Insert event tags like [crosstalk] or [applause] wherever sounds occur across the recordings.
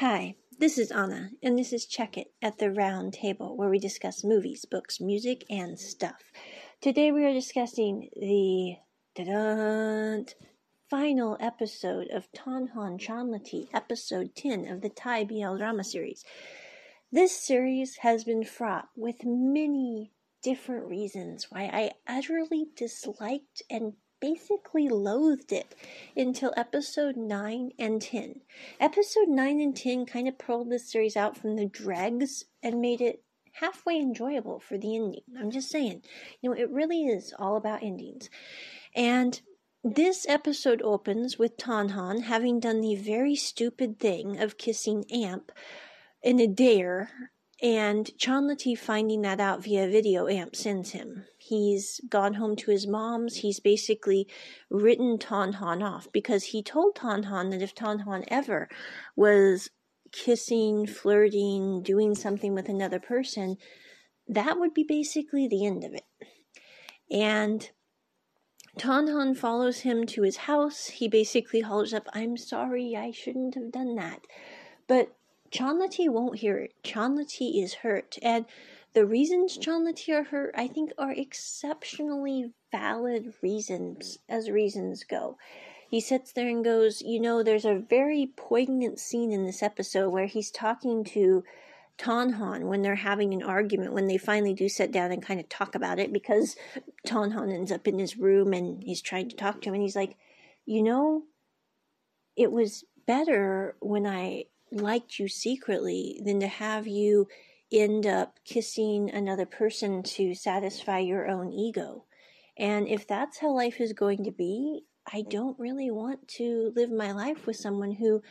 Hi, this is Anna, and this is Check It at the Round Table, where we discuss movies, books, music, and stuff. Today we are discussing the final episode of Tonhon Chonlatee, episode 10 of the Thai BL drama series. This series has been fraught with many different reasons why I utterly disliked and basically loathed it until episode 9 and 10. Episode 9 and 10 kind of pulled this series out from the dregs and made it halfway enjoyable for the ending. I'm just saying, you know, it really is all about endings. And this episode opens with Tonhon having done the very stupid thing of kissing Amp in a dare and Chonlatee finding that out via video Amp sends him. He's gone home to his mom's. He's basically written Tonhon off because he told Tonhon that if Tonhon ever was kissing, flirting, doing something with another person, that would be basically the end of it. And Tonhon follows him to his house. He basically hollers up, I'm sorry, I shouldn't have done that. But Chonlatee won't hear it. Chonlatee is hurt. And the reasons Chonlatee are hurt, I think, are exceptionally valid reasons as reasons go. He sits there and goes, You know, there's a very poignant scene in this episode where he's talking to Tonhon when they're having an argument, when they finally do sit down and kind of talk about it, because Tonhon ends up in his room and he's trying to talk to him, and he's like, You know, it was better when I liked you secretly than to have you end up kissing another person to satisfy your own ego. And if that's how life is going to be, I don't really want to live my life with someone who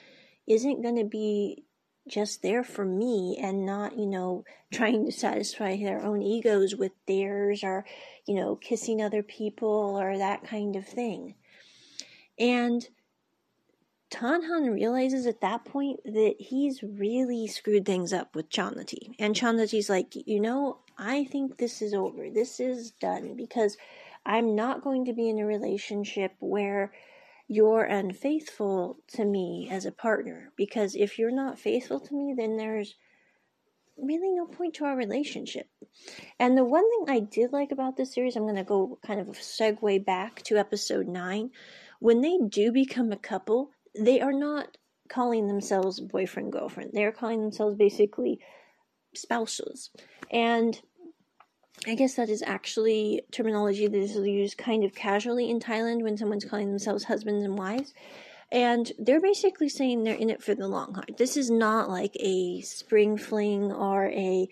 isn't going to be just there for me and not, you know, [laughs] trying to satisfy their own egos with theirs or, you know, kissing other people or that kind of thing. And Tonhon realizes at that point that he's really screwed things up with Chonlatee. And Chonlatee's like, you know, I think this is over. This is done because I'm not going to be in a relationship where you're unfaithful to me as a partner. Because if you're not faithful to me, then there's really no point to our relationship. And the one thing I did like about this series, I'm going to go kind of segue back to episode 9. When they do become a couple, they are not calling themselves boyfriend girlfriend. They are calling themselves basically spouses. And I guess that is actually terminology that is used kind of casually in Thailand when someone's calling themselves husbands and wives. And they're basically saying they're in it for the long haul. This is not like a spring fling or a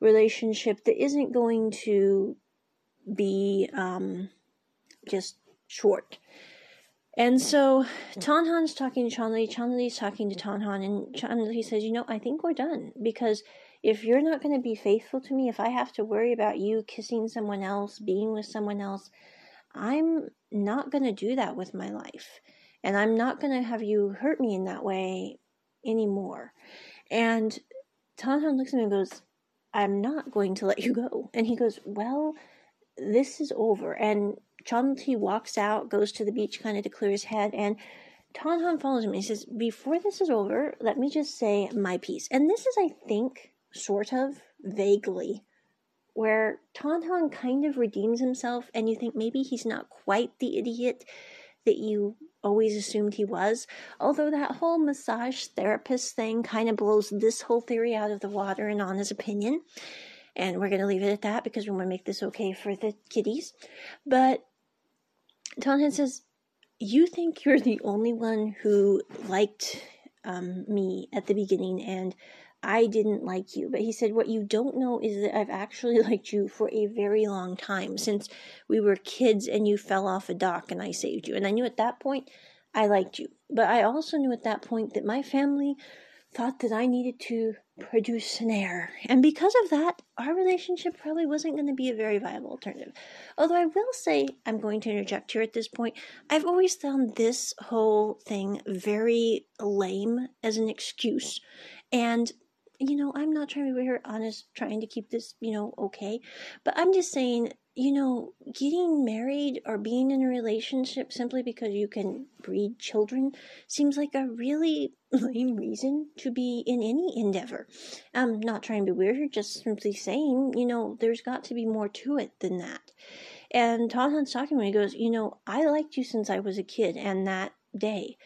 relationship that isn't going to be um, just short. And so Tonhon's talking to Chanli, Chanli's talking to Tonhon, and Chanli says, You know, I think we're done because if you're not going to be faithful to me, if I have to worry about you kissing someone else, being with someone else, I'm not going to do that with my life. And I'm not going to have you hurt me in that way anymore. And Tonhon looks at me and goes, I'm not going to let you go. And he goes, Well, this is over. And Chanti walks out, goes to the beach kind of to clear his head, and Tonhon follows him. He says, Before this is over, let me just say my piece. And this is, I think, sort of vaguely where Tonhon kind of redeems himself, and you think maybe he's not quite the idiot that you always assumed he was. Although that whole massage therapist thing kind of blows this whole theory out of the water in Anna's opinion. And we're going to leave it at that because we want to make this okay for the kiddies. But Tonhon says, You think you're the only one who liked um, me at the beginning, and I didn't like you. But he said, What you don't know is that I've actually [laughs] liked you for a very long time since we were kids and you fell off a dock and I saved you. And I knew at that point I liked you. But I also knew at that point that my family thought that I needed to produce an heir. And because of that, our relationship probably wasn't going to be a very viable alternative. Although I will say, I'm going to interject here at this point, I've always found this whole thing very lame as an excuse. And you know, I'm not trying to be very honest, trying to keep this, you know, okay. But I'm just saying, you know, getting married or being in a relationship simply because you can breed children seems like a really [laughs] lame reason to be in any endeavor. I'm not trying to be weird, just simply saying, you know, there's got to be more to it than that. And Tonhon's talking to me, he goes, you know, I liked you since I was a kid and that day.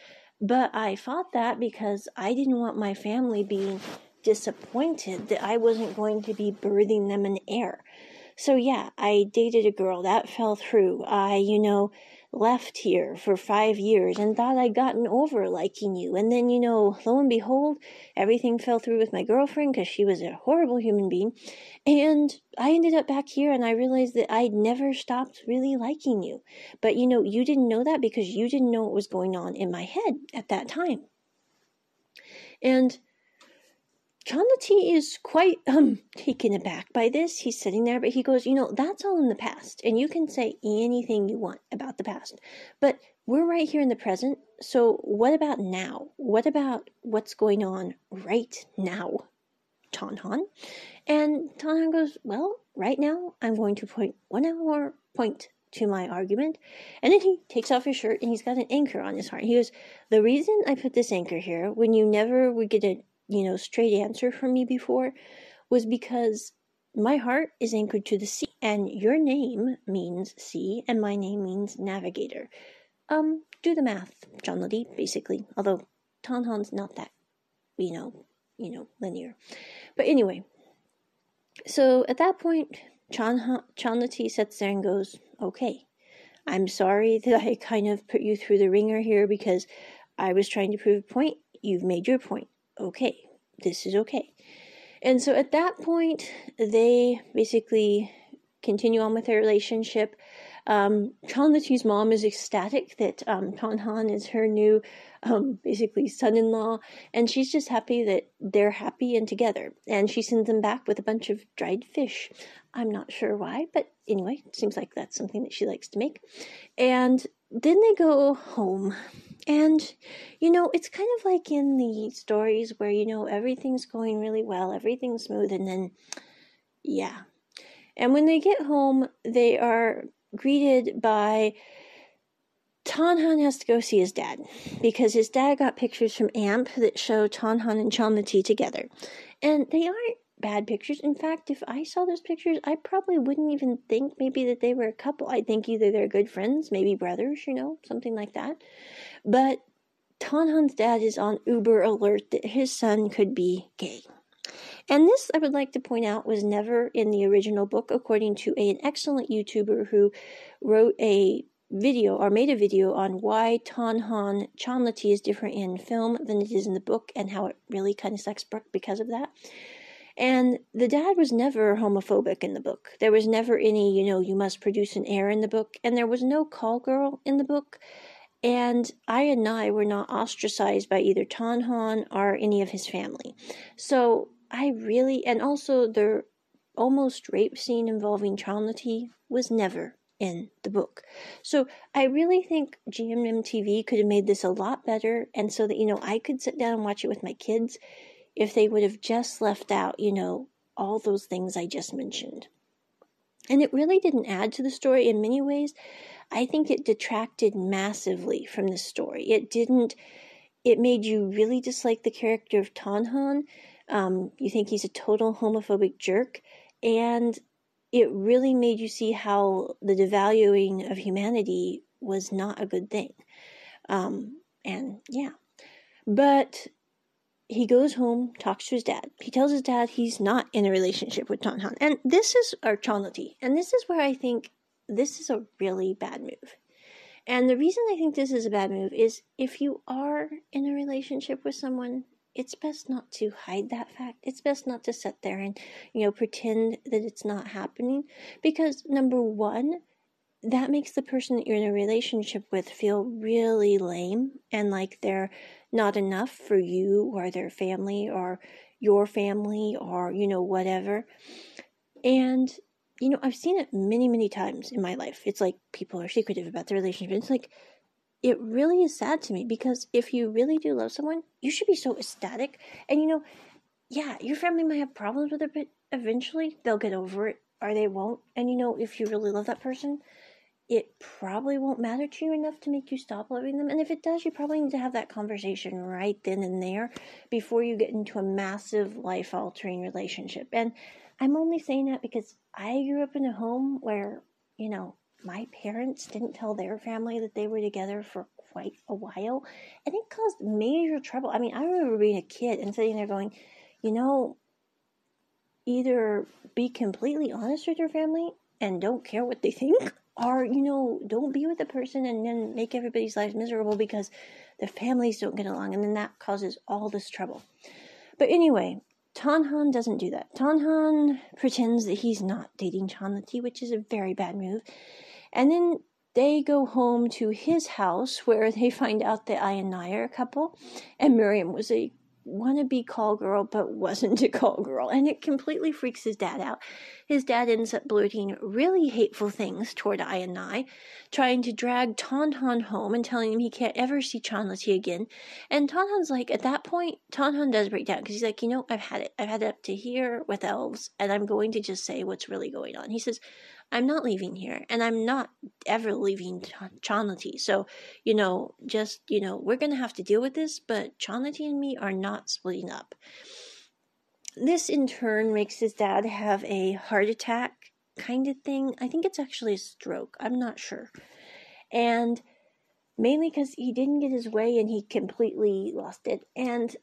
But I fought that because I didn't want my family being disappointed that I wasn't going to be birthing them an heir. So yeah, I dated a girl that fell through. I, you know, left here for five years and thought I'd gotten over liking you. And then, you know, lo and behold, everything fell through with my girlfriend because she was a horrible human being. And I ended up back here and I realized that I'd never stopped really liking you. But, you know, you didn't know that because you didn't know what was going on in my head at that time. And Chonlatee is quite um taken aback by this. He's sitting there, but he goes, you know, that's all in the past, and you can say anything you want about the past, but we're right here in the present. So what about now? What about what's going on right now, Tonhon? And Tonhon goes, well, right now I'm going to point one more point to my argument. And then he takes off his shirt and he's got an anchor on his heart. He goes, The reason I put this anchor here when you never would get a you know, straight answer from me before was because my heart is anchored to the sea, and your name means sea, and my name means navigator. Um, do the math, Chonlatee, basically. Although Tonhon's not that, you know, you know, linear. But anyway, so at that point, Chan Chonlatee sits there and goes, "Okay, I'm sorry that I kind of put you through the ringer here because I was trying to prove a point. You've made your point okay, this is okay. And so at that point, they basically continue on with their relationship. Um, Chonlatee's mom is ecstatic that um, Han is her new, um, basically son-in-law, and she's just happy that they're happy and together. And she sends them back with a bunch of dried fish. I'm not sure why, but anyway, seems like that's something that she likes to make. And then they go home and, you know, it's kind of like in the stories where, you know, everything's going really well, everything's smooth, and then, yeah. And when they get home, they are greeted by Tonhon has to go see his dad because his dad got pictures from AMP that show Tonhon and Chonlatee together. And they aren't bad pictures. In fact, if I saw those pictures, I probably wouldn't even think maybe that they were a couple. I'd think either they're good friends, maybe brothers, you know, something like that. But Tonhon's dad is on uber alert that his son could be gay. And this, I would like to point out, was never in the original book, according to a, an excellent YouTuber who wrote a video or made a video on why Tonhon Chonlatee is different in film than it is in the book and how it really kind of sucks Brooke because of that. And the dad was never homophobic in the book. There was never any, you know, you must produce an heir in the book, and there was no call girl in the book. And I and I were not ostracized by either Tonhon or any of his family. So I really, and also the almost rape scene involving Chonlatee was never in the book. So I really think GMMTV could have made this a lot better, and so that, you know, I could sit down and watch it with my kids if they would have just left out, you know, all those things I just mentioned. And it really didn't add to the story in many ways. I think it detracted massively from the story. It didn't, it made you really dislike the character of Tonhon. Um, you think he's a total homophobic jerk. And it really made you see how the devaluing of humanity was not a good thing. Um, and yeah. But he goes home, talks to his dad. He tells his dad he's not in a relationship with Tonhon. And this is our Chonlatee. And this is where I think this is a really bad move. And the reason I think this is a bad move is if you are in a relationship with someone, it's best not to hide that fact. It's best not to sit there and, you know, pretend that it's not happening. Because number one, that makes the person that you're in a relationship with feel really lame and like they're not enough for you or their family or your family or, you know, whatever. And you know, I've seen it many, many times in my life. It's like people are secretive about their relationship. It's like, it really is sad to me because if you really do love someone, you should be so ecstatic. And you know, yeah, your family might have problems with it, but eventually they'll get over it or they won't. And you know, if you really love that person, it probably won't matter to you enough to make you stop loving them. And if it does, you probably need to have that conversation right then and there before you get into a massive life altering relationship. And I'm only saying that because I grew up in a home where, you know, my parents didn't tell their family that they were together for quite a while. And it caused major trouble. I mean, I remember being a kid and sitting there going, you know, either be completely honest with your family and don't care what they think, or, you know, don't be with the person and then make everybody's lives miserable because the families don't get along. And then that causes all this trouble. But anyway, Tonhon doesn't do that. Tonhon pretends that he's not dating Chonlatee, which is a very bad move. And then they go home to his house where they find out that I and I are a couple, and Miriam was a wannabe call girl but wasn't a call girl. And it completely freaks his dad out. His dad ends up blurting really hateful things toward i and i trying to drag tonhon home and telling him he can't ever see chonlatee again. And tonhon's like at that point tonhon does break down because he's like you know i've had it. I've had it up to here with elves and i'm going to just say what's really going on. He says I'm not leaving here, and I'm not ever leaving Chonlatee. So, you know, just, you know, we're going to have to deal with this, but Chonlatee and me are not splitting up. This in turn makes his dad have a heart attack kind of thing. I think it's actually a stroke. I'm not sure. And mainly because he didn't get his way and he completely lost it. And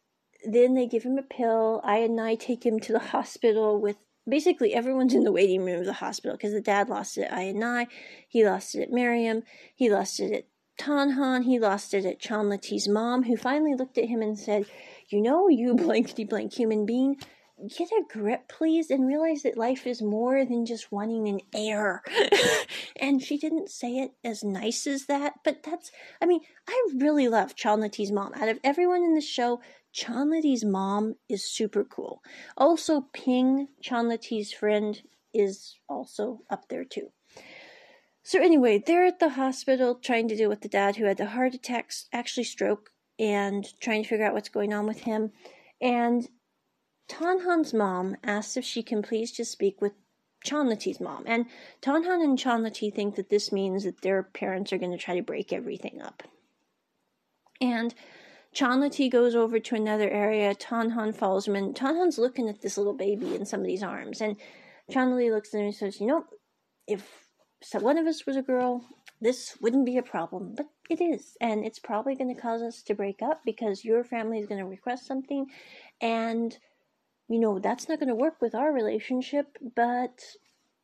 then they give him a pill. I and I take him to the [laughs] hospital with basically everyone's in the waiting room of the hospital because the dad lost it at I and I, he lost it at Miriam, he lost it at Tonhon, he lost it at Chonlatee's mom, who finally looked at him and said, You know, you [laughs] blankety blank human being, get a grip, please, and realize that life is more than just wanting an heir. [laughs] and she didn't say it as nice as that, but that's, I mean, I really love Chonlatee's mom. Out of everyone in the show, Chonlatee's mom is super cool. Also, Ping, Chonlatee's friend, is also up there too. So anyway, they're at the hospital trying to deal with the dad who had the heart attack, actually stroke, and trying to figure out what's going on with him. And Tonhon's mom asks if she can please just speak with Chonlatee's mom. And Tonhon and Chonlatee think that this means that their parents are going to try to break everything up. And Chonlatee goes over to another area. Tonhon follows him, and Tonhon's looking at this little baby in somebody's arms. And Chonlatee looks at him and says, You know, if one of us was a girl, this wouldn't be a problem. But it is. And it's probably going to cause us to break up because your family is going to request something. And, you know, that's not going to work with our relationship. But,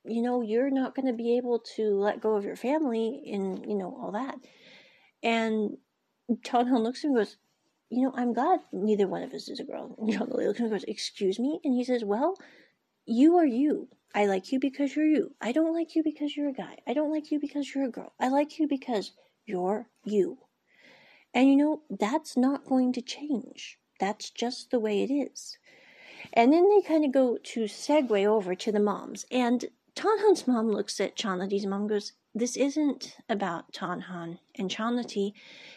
you know, you're not going to be able to let go of your family and, you know, all that. And Tonhon looks at him and goes, you know, I'm glad neither one of us is a girl. John looks and goes, excuse me? And he says, well, you are you. I like you because you're you. I don't like you because you're a guy. I don't like you because you're a girl. I like you because you're you. And you know, that's not going to change. That's just the way it is. And then they kind of go to segue over to the moms. And Tonhon's mom looks at Chonlatee's mom goes, This isn't about Tonhon and Chonlatee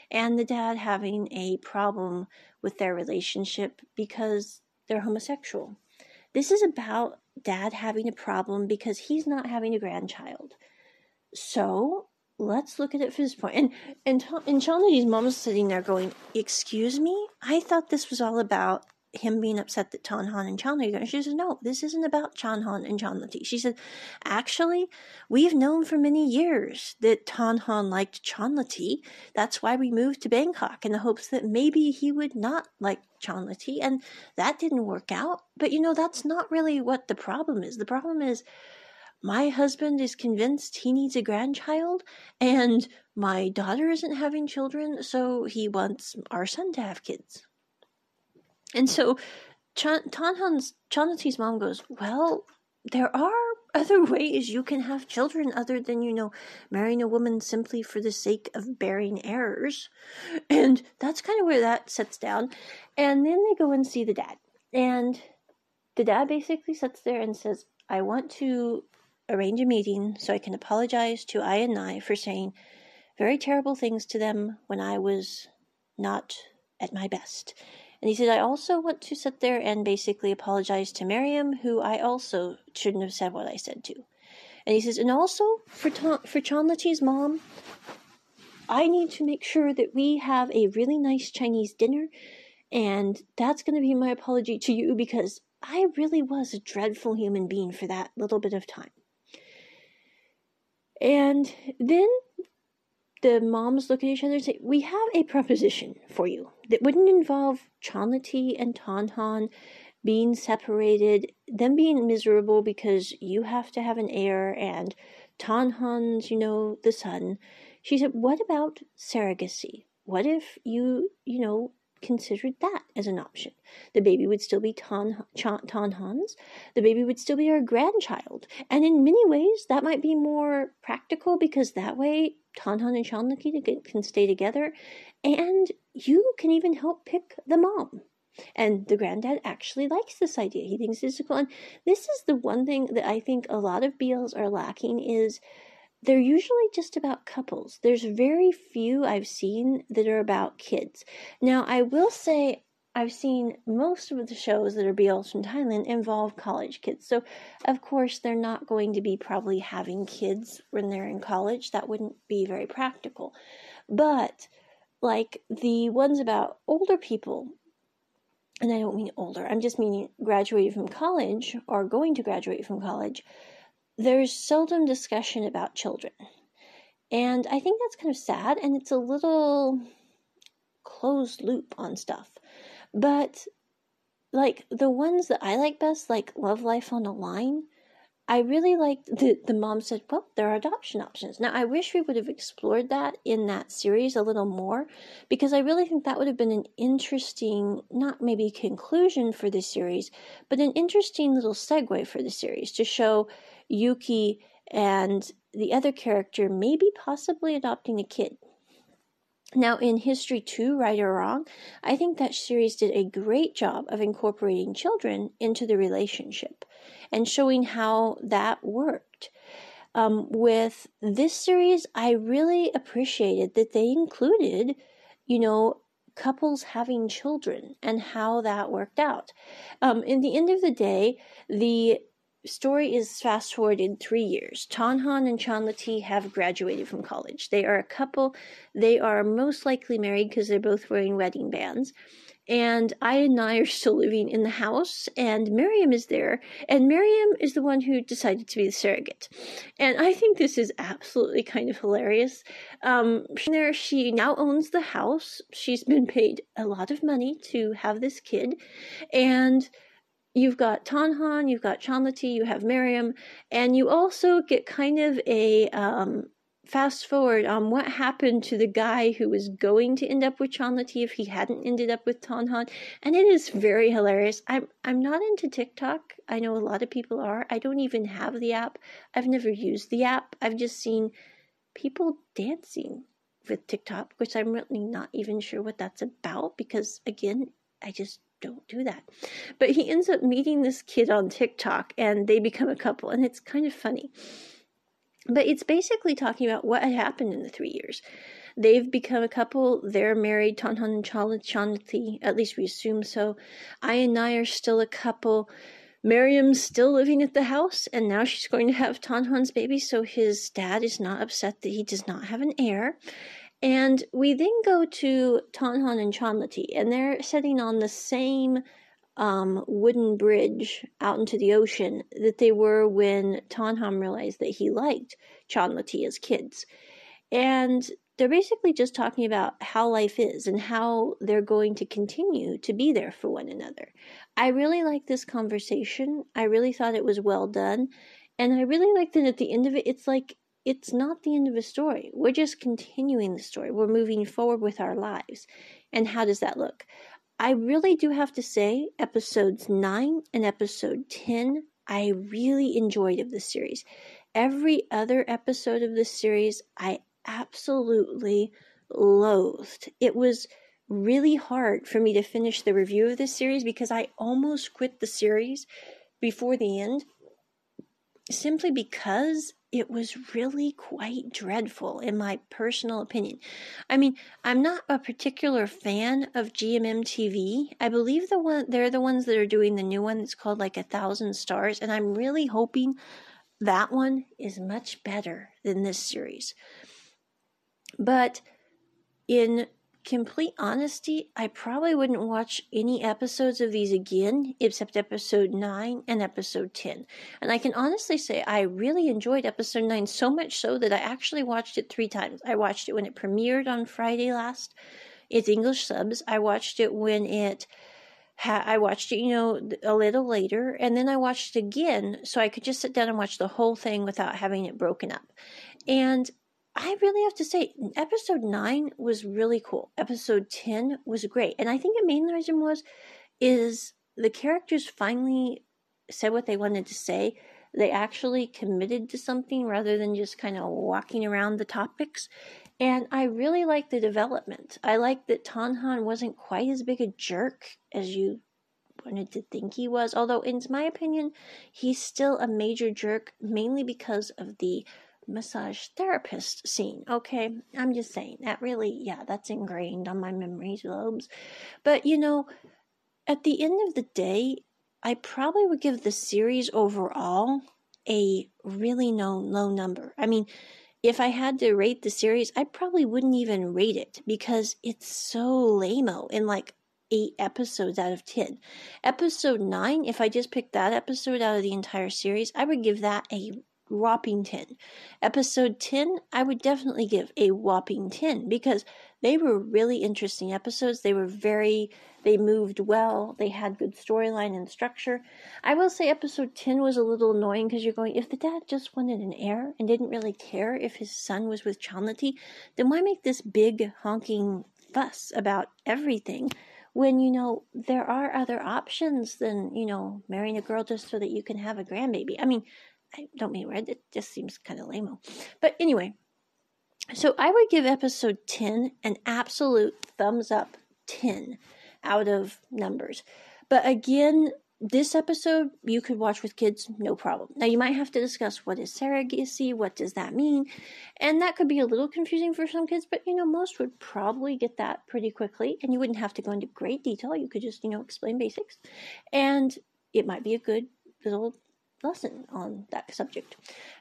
and the dad having a problem with their relationship because they're homosexual. This is about dad having a problem because he's not having a grandchild. So let's look at it from this point. And and and mom is sitting there going, "Excuse me, I thought this was all about him being upset that Tonhon and Chonlatee And she says, No, this isn't about Chanhan and Chonlatee. She said, Actually, we've known for many years that Tonhon liked Chonlatee. That's why we moved to Bangkok in the hopes that maybe he would not like Chonlatee. And that didn't work out. But you know, that's not really what the problem is. The problem is my husband is convinced he needs a grandchild, and my daughter isn't having children, so he wants our son to have kids. And so Chan- Tonhon's Chonlatee's mom goes, Well, there are other [laughs] ways you can have children other than, you know, marrying a woman simply for the sake of bearing heirs. And that's kind of where that sets down. And then they go and see the dad. And the dad basically sits there and says, I want to arrange a meeting so I can apologize to I and I for saying very terrible things to them when I was not at my best And he said, I also want to sit there and basically apologize to Miriam, who I also shouldn't have said what I said to. And he says, and also for Ta- for mom, I need to make sure that we have a really nice Chinese dinner, and that's going to be my apology to you because I really was a dreadful human being for that little bit of time. And then the moms look at each other and say, We have a proposition for you that wouldn't involve Chonlatee and Tonhon being separated, them being miserable because you have to have an heir and Tonhon's, you know, the son. She said, What about surrogacy? What if you, you know, considered that as an option. The baby would still be Tan, Tan Hans. The baby would still be our grandchild. And in many ways, that might be more practical because that way Tan Han and Shanlaki can stay together. And you can even help pick the mom. And the granddad actually likes this idea. He thinks it's cool. And this is the one thing that I think a lot of BLs are lacking is they're usually just about couples. There's very few I've seen that are about kids. Now, I will say I've seen most of the shows that are BLs from Thailand involve college kids. So, of course, they're not going to be probably having kids when they're in college. That wouldn't be very practical. But, like the ones about older people, and I don't mean older, I'm just meaning graduated from college or going to graduate from college there's seldom discussion about children. And I think that's kind of sad and it's a little closed loop on stuff. But like the ones that I like best, like Love Life on a Line, I really liked the the mom said, "Well, there are adoption options." Now, I wish we would have explored that in that series a little more because I really think that would have been an interesting, not maybe conclusion for the series, but an interesting little segue for the series to show Yuki and the other character maybe possibly adopting a kid. Now, in History 2, Right or Wrong, I think that series did a great job of incorporating children into the relationship and showing how that worked. Um, with this series, I really appreciated that they included, you know, couples having children and how that worked out. Um, in the end of the day, the story is fast forwarded three years. Tonhon and Chonlatee have graduated from college. They are a couple. They are most likely married because they're both wearing wedding bands. And I and I are still living in the house, and Miriam is there, and Miriam is the one who decided to be the surrogate. And I think this is absolutely kind of hilarious. Um, there, she now owns the house. She's been paid a lot of money to have this kid, and you've got Tonhon, you've got Chonlatee, you have Miriam, and you also get kind of a um, fast forward on what happened to the guy who was going to end up with Chonlatee if he hadn't ended up with Tonhon, and it is very hilarious. I'm I'm not into TikTok. I know a lot of people are. I don't even have the app. I've never used the app. I've just seen people dancing with TikTok, which I'm really not even sure what that's about because again, I just don't do that. But he ends up meeting this kid on TikTok and they become a couple, and it's kind of funny. But it's basically talking about what had happened in the three years. They've become a couple. They're married, Tonhon and Chonlatee. At least we assume so. I and I are still a couple. Miriam's still living at the house, and now she's going to have Tonhon's baby, so his dad is not upset that he does not have an heir. And we then go to Tonhon and Chonlatee, and they're sitting on the same um, wooden bridge out into the ocean that they were when Tonhon realized that he liked Chonlatee as kids. And they're basically just talking about how life is and how they're going to continue to be there for one another. I really like this conversation. I really thought it was well done. And I really liked that at the end of it, it's like it's not the end of the story. We're just continuing the story. We're moving forward with our lives. And how does that look? I really do have to say, episodes 9 and episode 10, I really enjoyed of this series. Every other episode of this series, I absolutely loathed. It was really hard for me to finish the review of this series because I almost quit the series before the end simply because it was really quite dreadful, in my personal opinion. I mean, I'm not a particular fan of GMM TV. I believe the one they're the ones that are doing the new one that's called like a thousand stars, and I'm really hoping that one is much better than this series. But in complete honesty, I probably wouldn't watch any episodes of these again except episode 9 and episode 10. And I can honestly say I really enjoyed episode 9 so much so that I actually watched it three times. I watched it when it premiered on Friday last. It's English subs. I watched it when it ha- I watched it, you know, a little later, and then I watched it again so I could just sit down and watch the whole thing without having it broken up. And I really have to say, episode 9 was really cool. Episode 10 was great. And I think the main reason was, is the characters finally said what they wanted to say. They actually committed to something rather than just kind of walking around the topics. And I really like the development. I like that Tonhon wasn't quite as big a jerk as you wanted to think he was. Although, in my opinion, he's still a major jerk, mainly because of the massage therapist scene. Okay, I'm just saying that really, yeah, that's ingrained on my memory lobes. But you know, at the end of the day, I probably would give the series overall a really no low number. I mean, if I had to rate the series, I probably wouldn't even rate it because it's so lameo in like eight episodes out of ten. Episode nine, if I just picked that episode out of the entire series, I would give that a whopping 10. Episode 10, I would definitely give a whopping 10 because they were really interesting episodes. They were very, they moved well. They had good storyline and structure. I will say episode 10 was a little annoying because you're going, if the dad just wanted an heir and didn't really care if his son was with Chonlatee, then why make this big honking fuss about everything? when you know there are other options than you know marrying a girl just so that you can have a grandbaby. I mean, I don't mean red, it just seems kind of lame. But anyway, so I would give episode 10 an absolute thumbs up 10 out of numbers. But again, this episode you could watch with kids no problem. Now you might have to discuss what is surrogacy, what does that mean? And that could be a little confusing for some kids, but you know, most would probably get that pretty quickly and you wouldn't have to go into great detail. You could just, you know, explain basics. And it might be a good little lesson on that subject.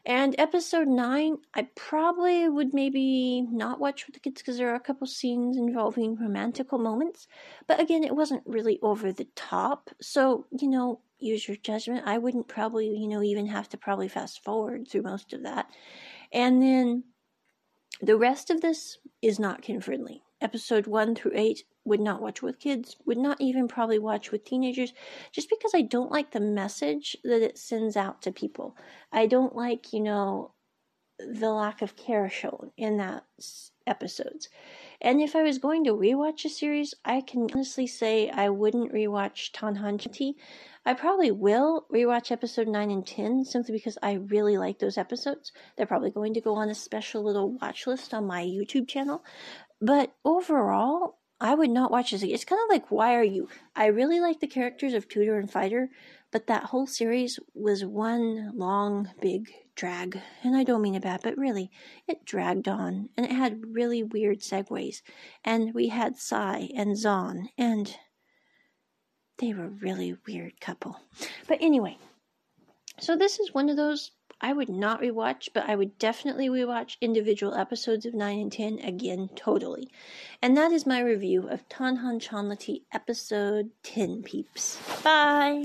And episode 9, I probably would maybe not watch with the kids because there are a couple scenes involving romantical moments. But again, it wasn't really over the top. So, you know, use your judgment. I wouldn't probably, you know, even have to probably fast forward through most of that. And then the rest of this is not kid friendly. Episode 1 through 8 would not watch with kids, would not even probably watch with teenagers, just because I don't like the message that it sends out to people. I don't like, you know, the lack of care shown in that episodes. And if I was going to rewatch a series, I can honestly say I wouldn't rewatch Tanhanchi. I probably will rewatch episode 9 and 10 simply because I really like those episodes. They're probably going to go on a special little watch list on my YouTube channel. But overall, I would not watch this. It's kind of like Why Are You? I really like the characters of Tutor and Fighter, but that whole series was one long, big drag. And I don't mean it bad, but really, it dragged on. And it had really weird segues. And we had Sai and Zon, and they were really weird couple. But anyway, so this is one of those I would not rewatch, but I would definitely rewatch individual episodes of 9 and 10 again, totally. And that is my review of Tonhon Chonlatee episode 10 peeps. Bye!